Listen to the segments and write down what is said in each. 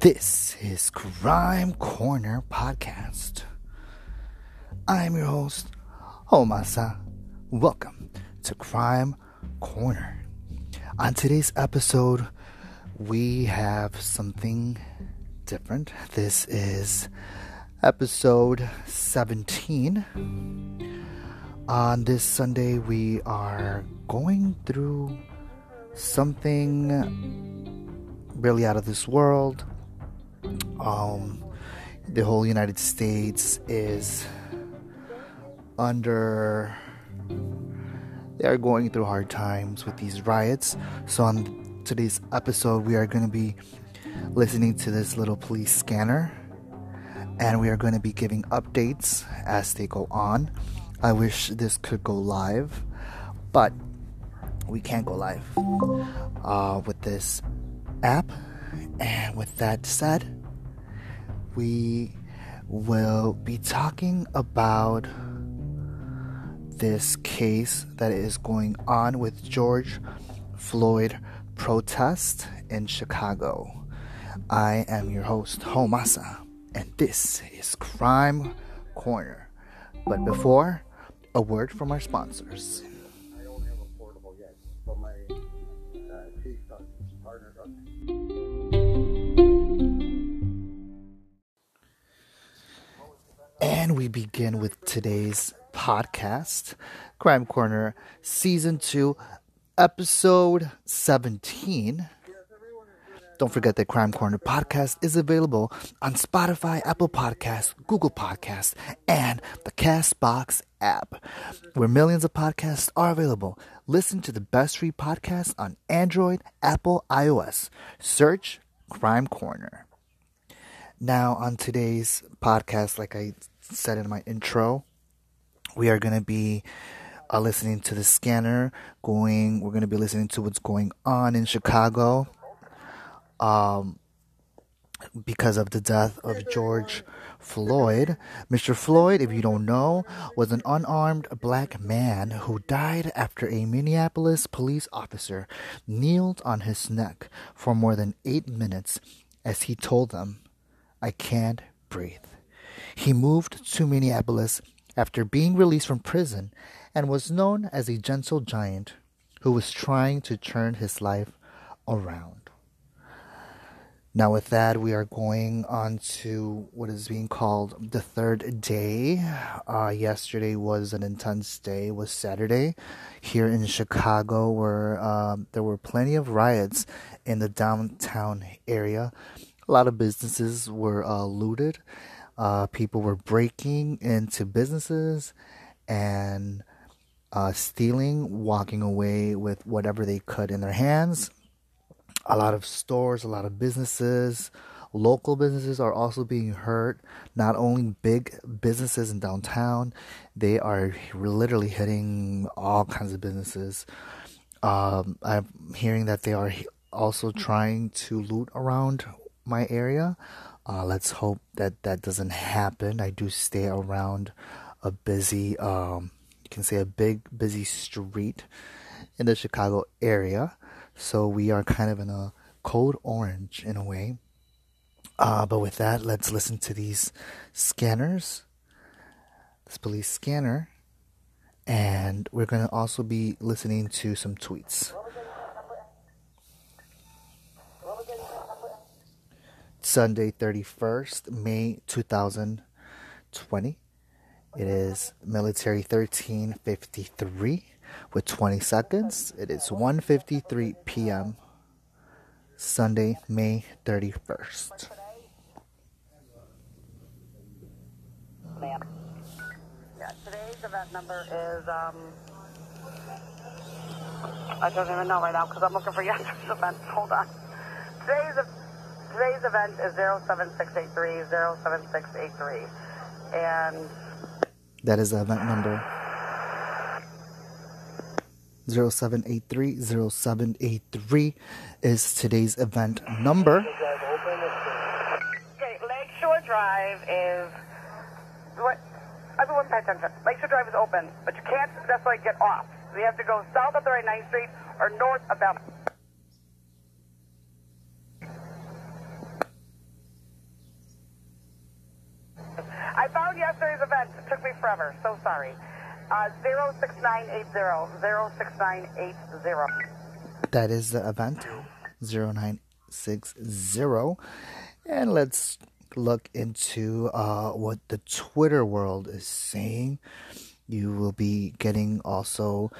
This is Crime Corner Podcast. I'm your host, Homasa. Welcome to Crime Corner. On today's episode, we have something different. This is episode 17. On this Sunday, we are going through something really out of this world. Um, the whole United States is under. They are going through hard times with these riots. So, on today's episode, we are going to be listening to this little police scanner and we are going to be giving updates as they go on. I wish this could go live, but we can't go live uh, with this app. And with that said, we will be talking about this case that is going on with George Floyd protest in Chicago. I am your host, Homasa and this is Crime Corner. But before, a word from our sponsors. And we begin with today's podcast, Crime Corner, Season 2, Episode 17 don't forget that Crime Corner podcast is available on Spotify, Apple Podcasts, Google Podcasts, and the Castbox app, where millions of podcasts are available. Listen to the best free podcasts on Android, Apple, iOS. Search Crime Corner. Now, on today's podcast, like I said in my intro, we are going to be uh, listening to the scanner going we're going to be listening to what's going on in chicago um, because of the death of George Floyd. Mr. Floyd, if you don't know, was an unarmed black man who died after a Minneapolis police officer kneeled on his neck for more than eight minutes as he told them, I can't breathe. He moved to Minneapolis after being released from prison and was known as a gentle giant who was trying to turn his life around. Now, with that, we are going on to what is being called the third day. Uh, yesterday was an intense day. It was Saturday here in Chicago, where um, there were plenty of riots in the downtown area. A lot of businesses were uh, looted. Uh, people were breaking into businesses and uh, stealing, walking away with whatever they could in their hands a lot of stores, a lot of businesses, local businesses are also being hurt. Not only big businesses in downtown, they are literally hitting all kinds of businesses. Um, I'm hearing that they are also trying to loot around my area. Uh, let's hope that that doesn't happen. I do stay around a busy, um, you can say a big, busy street in the Chicago area. So we are kind of in a cold orange in a way. Uh, but with that, let's listen to these scanners. This police scanner. And we're going to also be listening to some tweets. Sunday, 31st, May 2020. It is military 1353 with 20 seconds. It is 1:53 p.m. Sunday, May 31st. Ma'am. Yeah, today's event number is um I don't even know right now because I'm looking for yesterday's event. Hold on. Today's today's event is 07683 07683 and that is the event number 0783 0783 is today's event number. Okay, Lakeshore Drive is what everyone pay attention. Lakeshore Drive is open, but you can't necessarily get off. So you have to go south of 39th Street or north of forever. So sorry. Uh, 06980. 06980. That is the event 0960. And let's look into uh, what the Twitter world is saying. You will be getting also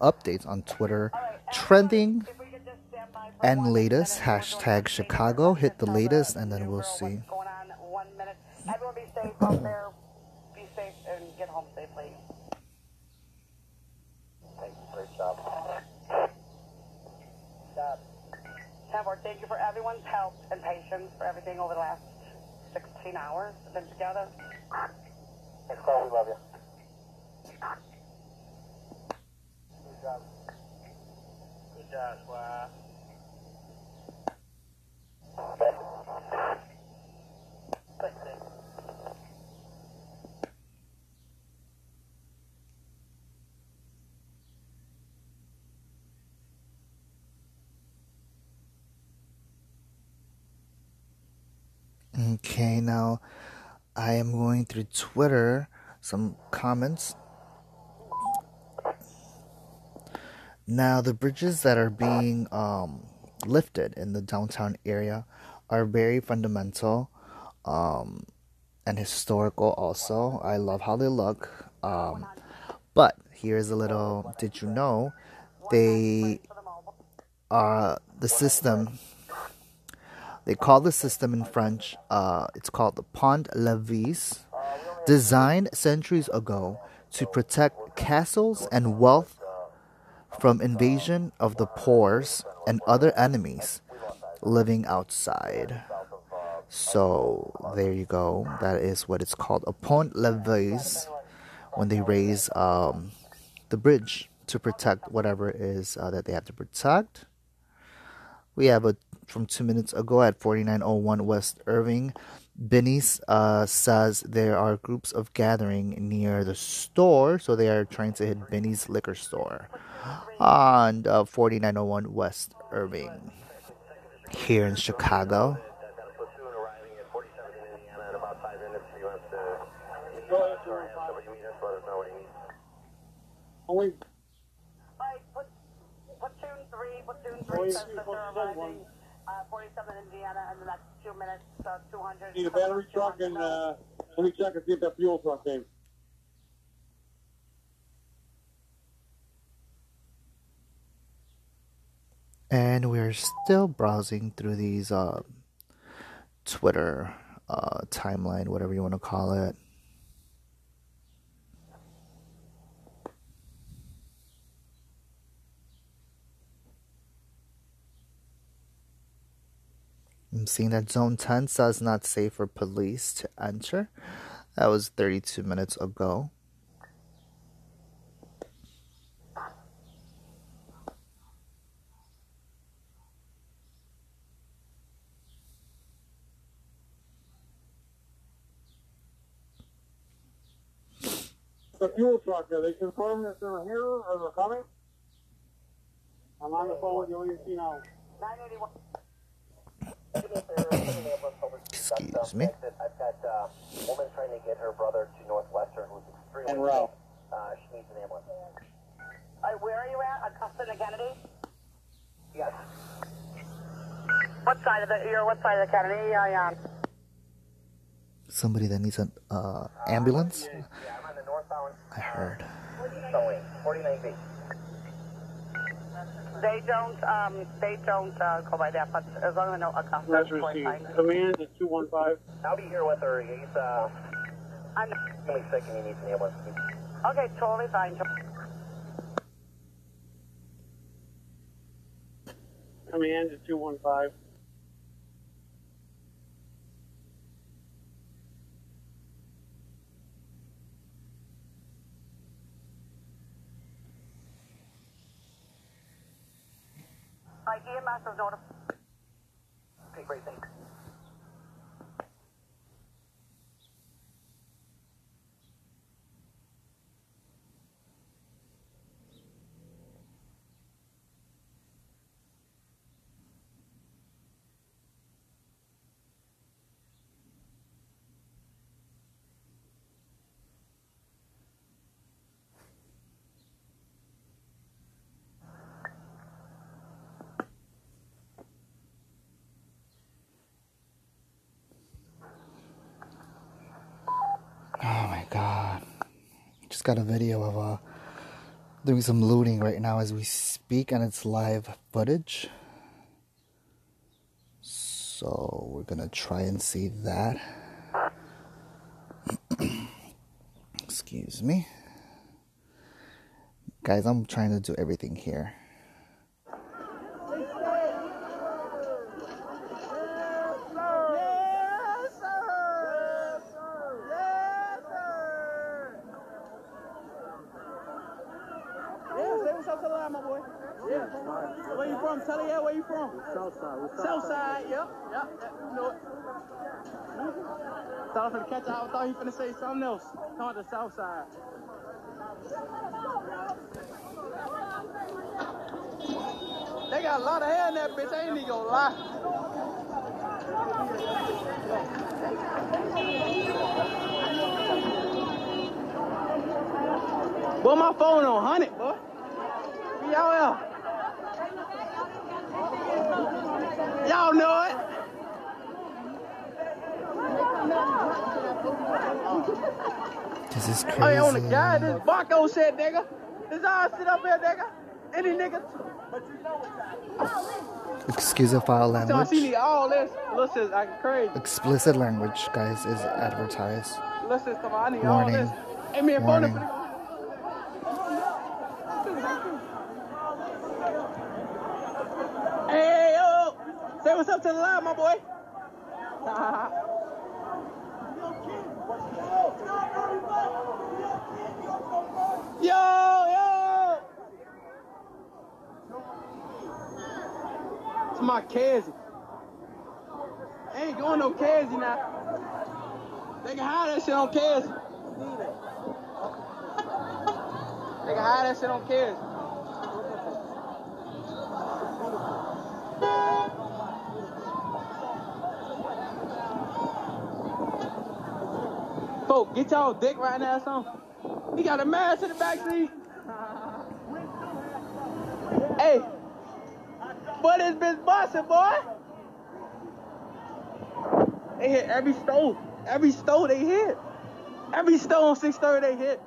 updates on Twitter trending and latest hashtag Chicago. Hit the latest, and then we'll see. Going on one minute. Everyone be safe out there. Be safe and get home safely. Thanks. Great job. Job. Tambour, thank you for everyone's help and patience for everything over the last 16 hours we've been together. Thanks, Carl. We love you. Good job. Good job, squad. Okay, now I am going through Twitter, some comments. Now, the bridges that are being um, lifted in the downtown area are very fundamental um, and historical, also. I love how they look. Um, but here's a little did you know they are the system they call the system in French, uh, it's called the Pont Levis, designed centuries ago to protect castles and wealth from invasion of the Poors and other enemies living outside. So there you go. That is what it's called a Pont Levis when they raise um, the bridge to protect whatever it is uh, that they have to protect. We have a from two minutes ago at 4901 West Irving. Benny's uh, says there are groups of gathering near the store, so they are trying to hit Benny's liquor store on uh, 4901 West Irving here in Chicago. Got a platoon arriving at 47th in Indiana in about five minutes. He wants to meet you. Sorry, so you meet us, let us know what he needs. Only Right, put, platoon 3, platoon 3 that they're arriving uh, 47 Indiana in the next two minutes, uh, 200. need a battery truck and uh, let me check and see if that fuel truck came. and we're still browsing through these uh, Twitter uh, timeline, whatever you want to call it. I'm seeing that Zone 10 says not safe for police to enter. That was 32 minutes ago. The fuel truck, are they confirming that they're here or they're coming? I'm on the phone with you, what do you see now? 981. Excuse me. I've got uh, a woman trying to get her brother to Northwestern who's extremely En route. Uh, she needs an ambulance. Uh, where are you at? Augusta and Kennedy? Yes. What side of the, you're what side of the Kennedy are you on? Somebody that needs an uh, ambulance? Yeah, I'm on the northbound I heard. subway, 49B. They don't, um, they don't, uh, go by that, but as long as I know Augusta is That's totally received. fine. Command is 215. I'll be here with her. He's uh, I'm, really sick and he needs an ambulance. okay, totally fine. Command is 215. My EMS is notified. Okay, great, thanks. Got a video of uh doing some looting right now as we speak, and it's live footage. So we're gonna try and see that. Excuse me. Guys, I'm trying to do everything here. Yeah, say what's up to the line, my boy. Yeah. Where you from? Tell her, yeah, where you from? Southside. Southside, yep, yep, yep, you know it. Thought I was finna catch out. I thought he finna say something else. About the south side. They got a lot of hair in that bitch. I ain't even gonna lie. Boy, my phone on 100, boy. Be out here. Y'all know it. This is crazy. I ain't on the guy. This Barco shit, nigga. This all sit up here, nigga. Any nigga. Excuse the foul So I language. all this. Listen, like crazy. Explicit language, guys, is advertised. Listen, on. I need all Warning. this. Hey, phone Warning. Hey, hey, yo. Say what's up to the live, my boy. yo, yo. It's my Kazzy. Ain't going no Kazzy now. They can hide that shit on Kazzy. They can hide that shit on Kazzy. Get y'all dick right now, son. He got a mask in the back seat. hey, boy, this bitch busting, boy. They hit every stove. Every stove they hit. Every stove on 630 they hit.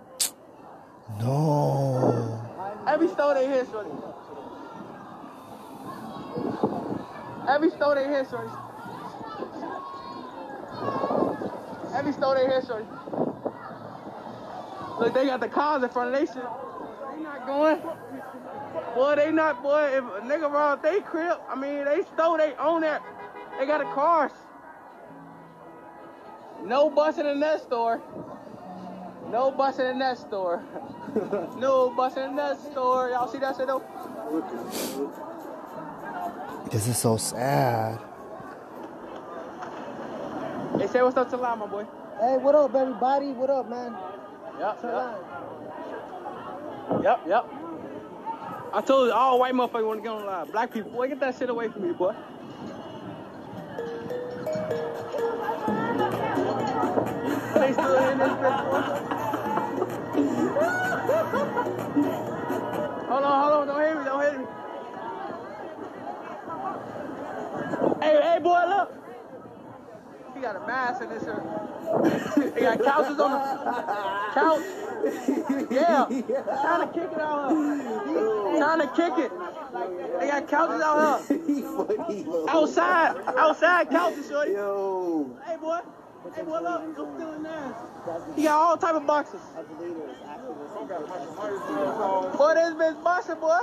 No. Every stove they hit, shorty. Every stove they hit, shorty. Every stove they hit, shorty. Look, they got the cars in front of they shit. They not going. Boy, they not, boy, if a nigga robbed they crib, I mean, they stole, they own that. They got the cars. No busing in that store. No busing in that store. no busing in that store. Y'all see that shit though? This is so sad. Hey, say what's up to line, my boy. Hey, what up, everybody? What up, man? Yep, yep, yep, yep. I told you, all white motherfuckers want to get on live. Black people, boy, get that shit away from me, boy. They still in this bitch. Hold on, hold on, don't hit me, don't hit me. Hey, hey, boy, look. He got a mask in this shirt. he got couches on the couch. Yeah. Trying to kick it out here. Trying to kick it. They got couches out here. Outside. Outside couches, shorty. Yo. Hey, boy. Hey. Go steal his ass. He got all type of boxes. Boy, this bitch boxing, boy.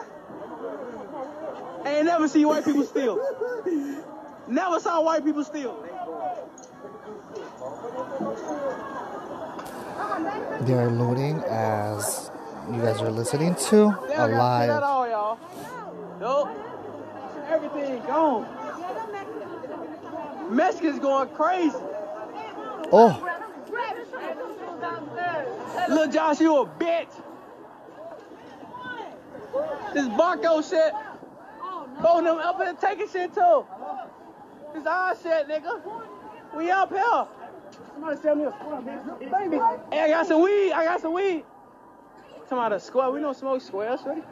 Ain't never seen white people steal. Never saw white people steal. They are looting as you guys are listening to a don't got shit at live. all. Nope. Everything gone. Mexicans going crazy. Oh, Lil Josh, you a bitch. This Barco shit. Both of them up here taking shit too. This our shit, nigga. We up here. Somebody sell me a square, bitch. Baby. Hey, I got some weed. I got some weed. Talking about a square. We don't smoke squares, shorty.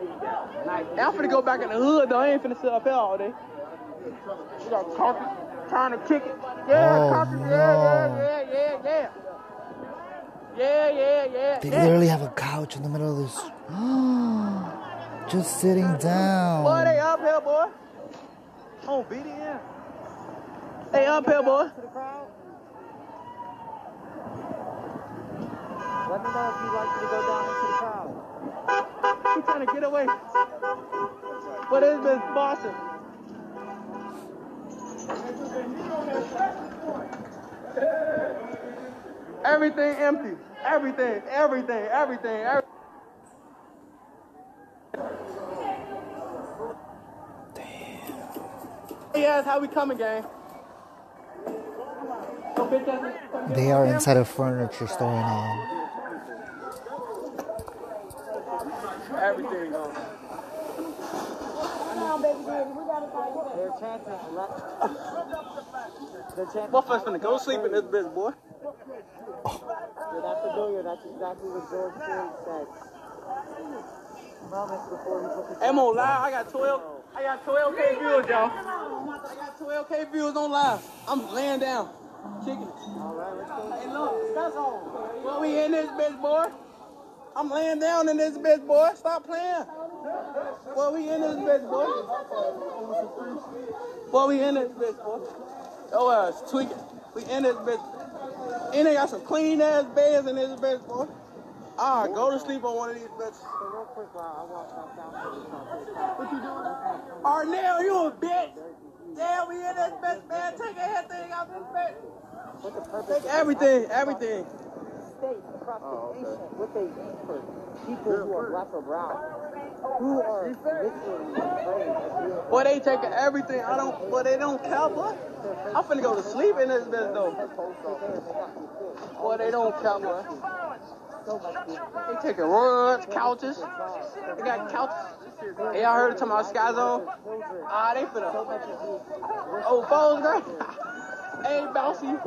Hey, I'm finna go back in the hood though. I ain't finna sit up here all day. We got coffee, trying to kick it. Yeah, Oh, coffee. no. Yeah, yeah, yeah, yeah, yeah. Yeah, yeah, yeah. They yeah. literally have a couch in the middle of this. Just sitting down. Boy, they up here, boy. On BDM. They up here, boy. To the crowd. Let me know if you'd like me to go down into the crowd. He trying to get away. But it's Boston. Everything empty. Everything, everything, everything, everything. Yeah, that's how we coming, gang. So bitch ass- They are inside a furniture store now. Everything gone. They're chanting. Let, they're chanting. Motherfuckers finna go sleep in this bitch, boy. You're not familiar. That's exactly what George Floyd said. Moments before he put the I'm on live. I got 12. I got 12k views, y'all. I got 12k views on live. I'm laying down, kicking it. Hey, look, that's all. Well, we in this bitch, boy. I'm laying down in this bitch, boy. Stop playing. Well, we in this bitch, boy. Well, we in this bitch, boy. Oh, uh, it's tweaking. We in this bitch. And they got some clean ass beds in this bitch, boy. Ah, go to sleep on one of these bitches. So real quick, while I walk back down to the crowd. What you doing? Arnell, you a bitch. Damn, we in this bitch, man. Take everything out this bitch. What the purpose Take everything, everything. State across the nation what they need for people who are black or brown, who are literally afraid Boy, they taking everything. I don't, boy, they don't care, boy. I'm finna go to sleep in this bitch, though. Boy, they don't care, boy. They taking rugs, couches. They got couches. Hey, y'all heard of talking about Sky Zone? Ah, they finna. Oh, phones, great. hey, bouncy.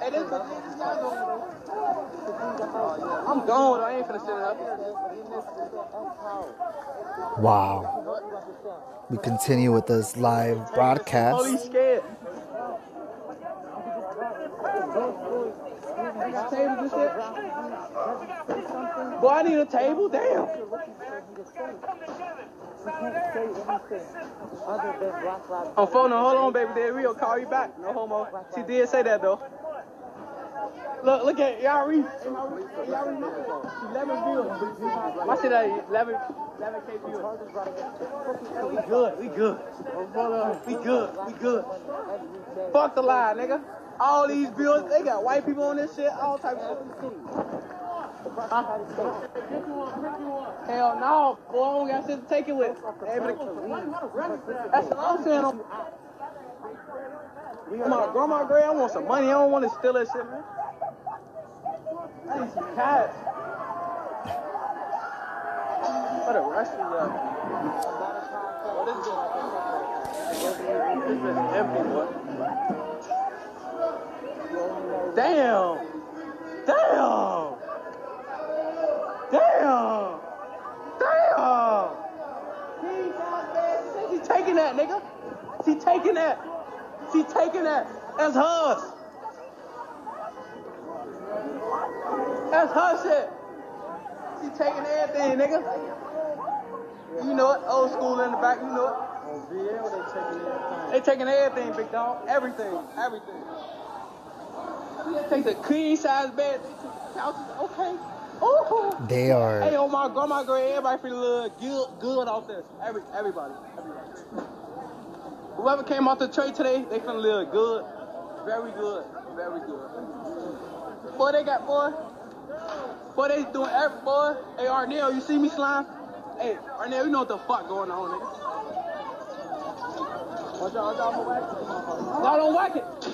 Hey, this bitch is Sky Zone, though. I'm gone, though. I ain't finna sit it up. Wow. We continue with this live Oh, broadcast. he's scared. Tables and shit. Boy, I need a table. Damn. lives I'm phoning. Hold on, baby. Daddy, we'll call you back. No homo. She did say that though. Look, look at y'all read. Y'all read 11 views. My shit at 11, 11k views. We good. We good. We good. We good. Fuck the lie, nigga. All these views, they got white people on this shit. All types of shit. Hell no, don't got shit to take it with. That's what I'm saying. My grandma grade, I want some money. I don't want to steal that shit, man. I need some cash. What a y'all? Oh, this bitch empty, boy. Damn. Damn. Damn. Damn. He got. She taking that, nigga. She taking that. She taking that. That's hers. That's her shit. She taking everything, nigga. You know it. Old school in the back, you know it. On they taking everything. They taking everything, big dog. Everything. Everything. Take the queen size bed. They the couches. Okay. Ooh. They Hey, are on my grandma grade, everybody feel look good, good off this. Every, everybody, everybody. Whoever came off the trade today, they finna live good. Very good. Very good. Boy, they got, boy. Boy, they doing every, boy. Hey, Arnell, you see me slime? Hey, Arnell, you know what the fuck going on, nigga. Watch out, watch out, I'm whack it. No, don't whack it.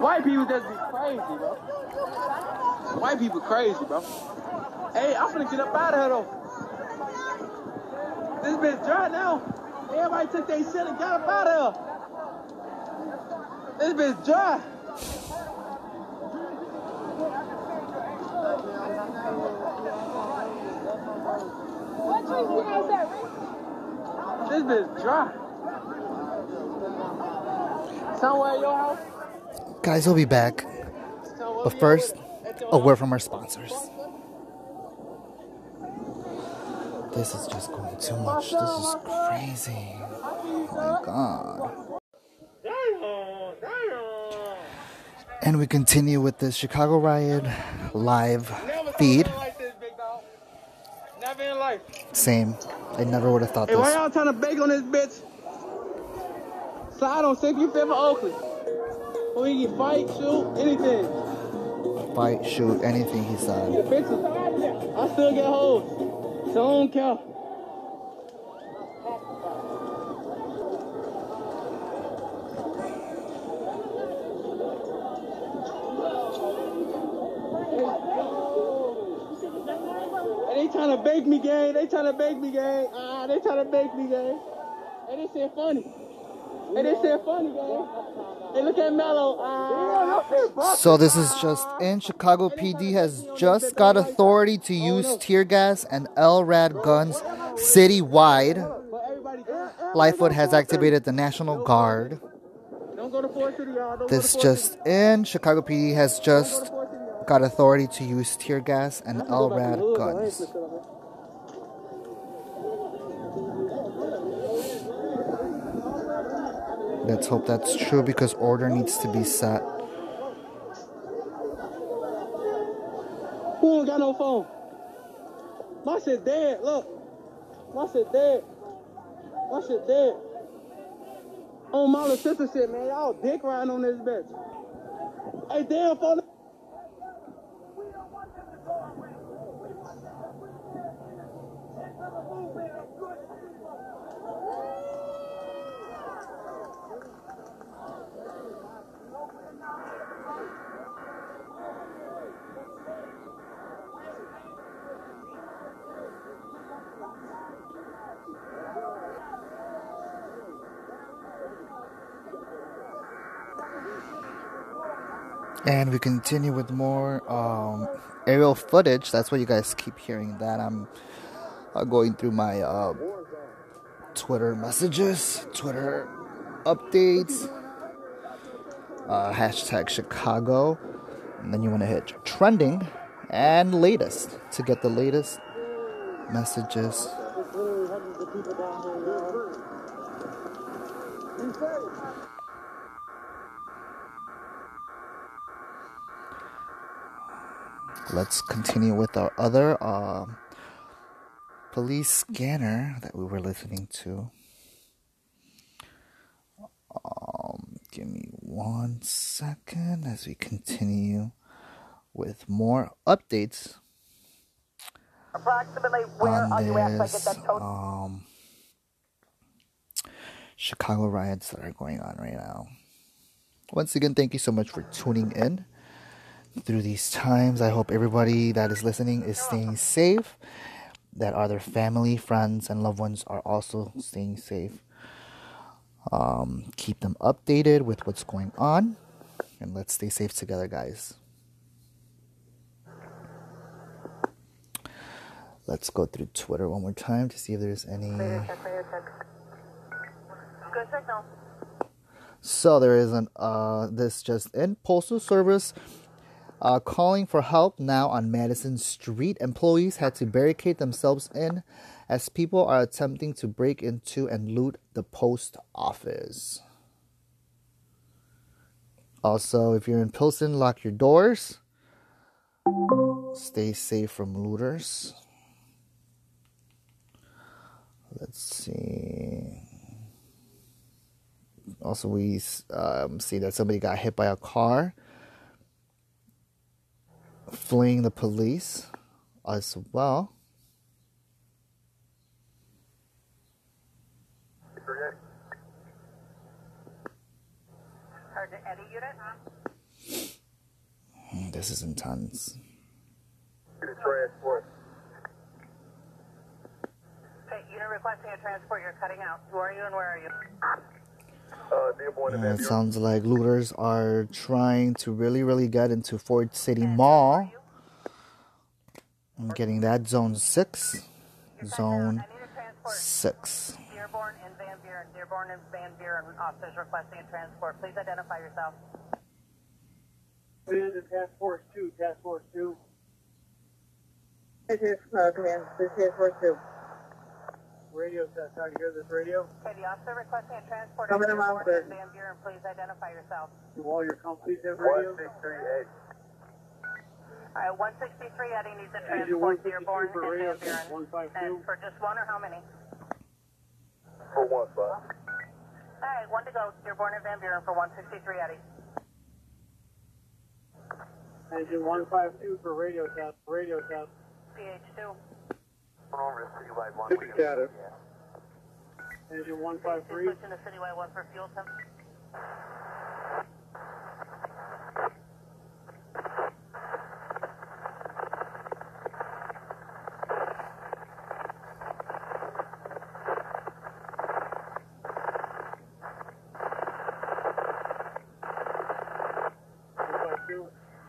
White people just be crazy, bro. White people crazy, bro. Hey, I'm finna get up out of here though. This bitch dry now. Everybody took their shit and got up out of here. This bitch dry. What drink you guys at, This bitch dry. Somewhere your house? Guys, we'll be back. But first, a word from our sponsors. This is just going too much. This is crazy. Oh my god. And we continue with the Chicago Riot live feed. something like this, big dog. Never in life. Same. I never would have thought Hey, why this. y'all trying to bake on this bitch? Slide on 65th of Oakley. We can fight, shoot, anything. Fight, shoot, anything he said. Bitches, I still get hoes. So I don't care. Trying to bake me, gang. They trying to bake me, gang. Ah, they trying to bake me, gang. They said funny. Hey, they said funny, gang. Look at Mello. Ah. So this is just in Chicago PD has just got authority to use tear gas and LRAD guns citywide. Lightfoot has activated the National Guard. This just in Chicago PD has just got authority to use tear gas and LRAD guns. Let's hope that's true because order needs to be set. Who ain't got no phone? My shit dead. Look. My shit dead. My shit dead. On my little sister shit, man. Y'all dick riding on this bitch. Hey, damn, phone. And we continue with more um, aerial footage. That's what you guys keep hearing. That I'm uh, going through my uh, Twitter messages, Twitter updates, uh, hashtag Chicago, and then you want to hit trending and latest to get the latest messages. There's literally hundreds of people down here, y'all. Let's continue with our other uh, police scanner that we were listening to. Um, give me one second as we continue with more updates Approximately where are on you at so I get this that total? um, Chicago riots that are going on right now. Once again, thank you so much for tuning in through these times. I hope everybody that is listening is staying safe, that other family, friends, and loved ones are also staying safe. Um, keep them updated with what's going on, and let's stay safe together, guys. Let's go through Twitter one more time to see if there's any. So there is an uh this just in postal service uh calling for help now on Madison Street. Employees had to barricade themselves in as people are attempting to break into and loot the post office. Also, if you're in Pilsen, lock your doors. Stay safe from looters. Let's see. Also, we um, see that somebody got hit by a car, fleeing the police as well. Sergeant Eddie unit. Mm, This is intense. Transport. Okay, unit requesting a transport. You're cutting out. Who are you and where are you? Uh, it sounds like looters are trying to really, really get into Ford City Mall. I'm getting that zone six. Zone I need a transport. six. Dearborn Dearborn and Van Buren. Dearborn and Van Buren officers requesting a transport. Please identify yourself. Command to Task Force 2, Task Force 2. This is uh, command. This is Force 2. Radio test. How do you hear this radio? Okay, the officer requesting a transport Coming at around Dearborn. Van Buren. Please identify yourself. Do all your companies have radio? 1638. Uh, All right, 163 Eddie needs a Engine transport 152 Dearborn for and radio Van Buren. test. 152. And for just one or how many? For one spot. All right, one to go. Dearborn and Van Buren for 163 Eddie. Engine 152 for radio test. Radio test. PH2. Going over to Citywide 1. City status. Engine Switching 153. to Citywide 1 for fuel temp.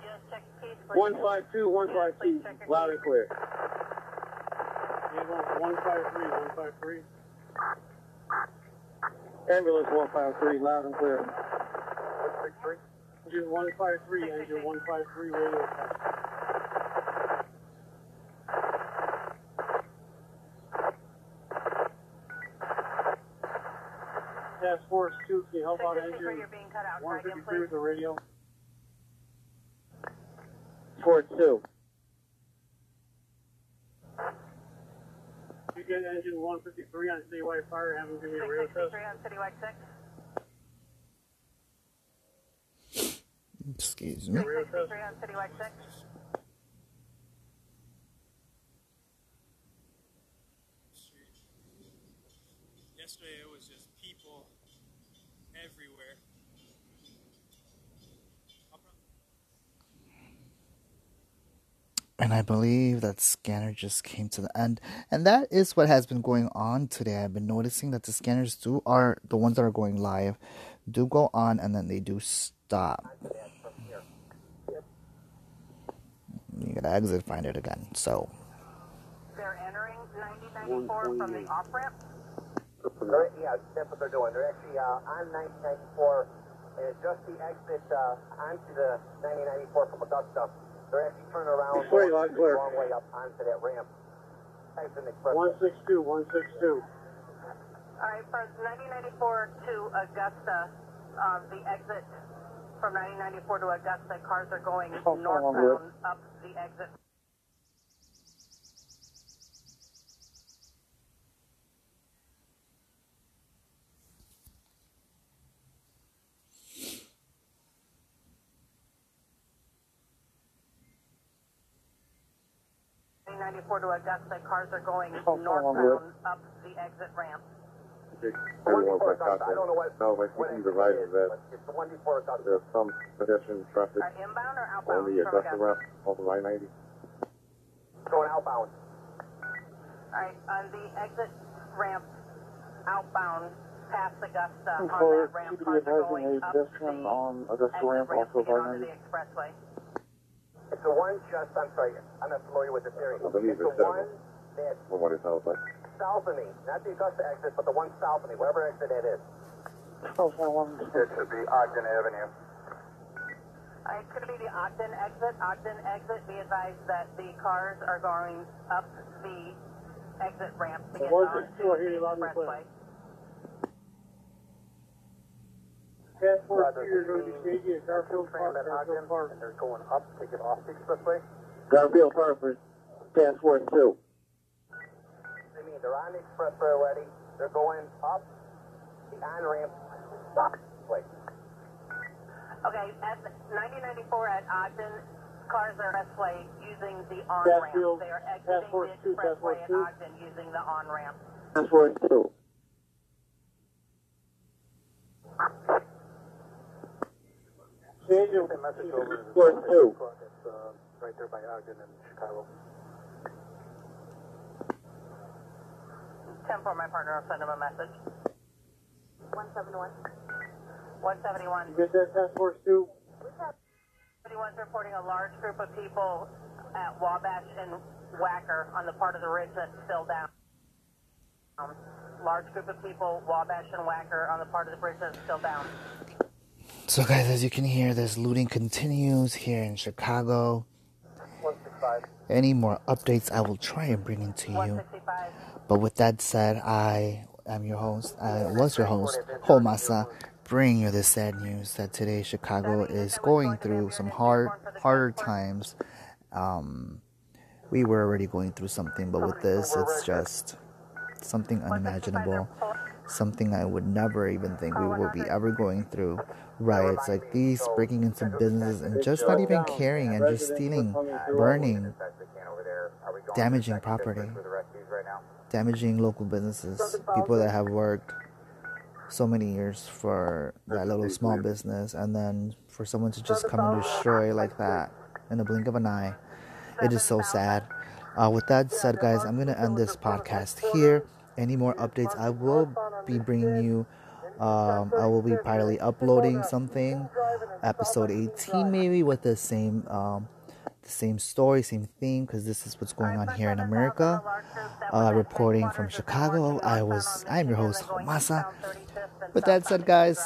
Just check the keys, please. 152, 152. Please check your Loud and clear. Ambulance 153, 153. Ambulance 153, loud and clear. 163. Engine 153, engine 153, radio test. Task Force 2, can you help out 653, engine you're being cut out. Try again, 153 with the radio? Force 2. You get engine 153 on citywide fire, have them give me a radio test. on Citywide 6. Excuse me. Radio test. 663 on Citywide 6. Yesterday it was just people everywhere. I'll prob- And I believe that scanner just came to the end. And that is what has been going on today. I've been noticing that the scanners do are the ones that are going live do go on and then they do stop. You gotta exit, find it again. So They're entering 9094 from the off ramp. They're, yeah, that's what they're doing. They're actually uh, on 1994, and it's just the exit uh, onto the 1994 from Augusta. They're actually turning around Sorry, loud and clear. the wrong way up onto that ramp. Exit Express. 162, 162. All right, from 1994 to Augusta, um, the exit from 1994 to Augusta, cars are going Oh, northbound up the exit. Ninety-four to Augusta, cars are going Oh, northbound up the exit ramp. One before Augusta. I don't know what, No, my what CP exit it provides is, that it's the one before Augusta. there's some pedestrian traffic Are inbound or outbound? on the Augusta Augusta? ramp off of I-90. Going outbound. All right, on the exit ramp outbound past Augusta, on that ramp, cars are going up the on Augusta exit ramp ramp to get onto the expressway. It's the one just, I'm sorry, I'm not familiar with this area. I believe It's the it's that one that's From what it sounds like. south of me, not the Augusta exit, but the one south of me, whatever exit that is. Oh, I wanted It should be Ogden Avenue. Uh, All right, it's going to be the Ogden exit. Ogden exit, be advised that the cars are going up the exit ramp to get One onto six two, I hear the you loud and clear. expressway. Task Force 2, you're to be Garfield Park, Tram at Garfield Park. and they're going up to get off the expressway. Garfield Park for Task Force 2. I mean, they're on the expressway already. They're going up the on-ramp way. Okay, at 9094 at Ogden, cars are expressway using the on-ramp. They are exiting the two, Task Force expressway at. Ogden using the on-ramp. Task Force 2. Change of Message over to the Force 2. Uh, right there by Ogden in Chicago. 10 for my partner, I'll send him a message. 171. 171. You get that, Task Force 2? 71's reporting a large group of people at Wabash and Wacker on the part of the ridge that's still down. Um, large group of people, Wabash and Wacker, on the part of the bridge that's still down. So, guys, as you can hear, this looting continues here in Chicago. Any more updates, I will try and bring into you. But with that said, I am your host. I was your host, Homasa, bringing you this sad news that today Chicago is going through some hard, harder times. Um, we were already going through something, but with this, it's just something unimaginable. Something I would never even think we would be ever going through. Riots like these, breaking into businesses and just not even caring and just stealing, burning, damaging property, damaging local businesses, people that have worked so many years for that little small business, and then for someone to just come and destroy like that in the blink of an eye, it is so sad. Uh, with that said, guys, I'm gonna end this podcast here. Any more updates, I will be bringing you. Um, I will be probably uploading something, episode 18 maybe, with the same um, the same story, same theme, because this is what's going on here in America. Uh, reporting from Chicago, I was I'm your host Homasa. With that said, guys,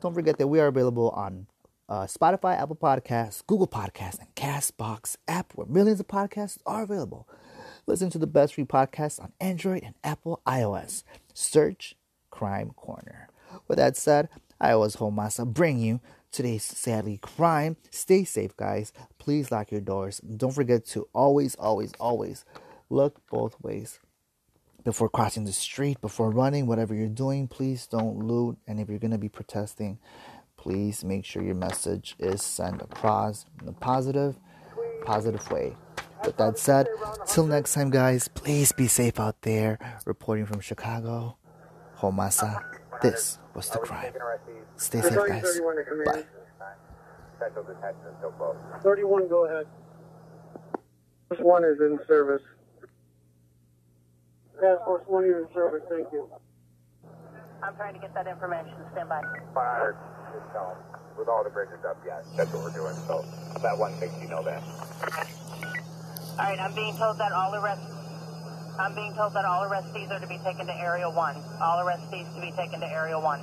don't forget that we are available on uh, Spotify, Apple Podcasts, Google Podcasts, and Castbox app, where millions of podcasts are available. Listen to the best free podcasts on Android and Apple iOS. Search Crime Corner. With that said, I was Homasa, bring you today's sadly crime. Stay safe, guys. Please lock your doors. Don't forget to always, always, always look both ways before crossing the street, before running, whatever you're doing. Please don't loot. And if you're going to be protesting, please make sure your message is sent across in a positive, positive way. With that said, till next time, guys, please be safe out there. Reporting from Chicago, Homasa. This was the crime. Stay safe, guys. 31. Bye. Central detention is still closed. 31, go ahead. This one is in service. Task Force 1, you're in service. Thank you. I'm trying to get that information. Stand by. 500 just tell 'em, with all the bridges up, yes, that's what we're doing. So that one makes you know that. All right, I'm being told that all arrests. I'm being told that all arrestees are to be taken to Area 1. All arrestees to be taken to Area 1.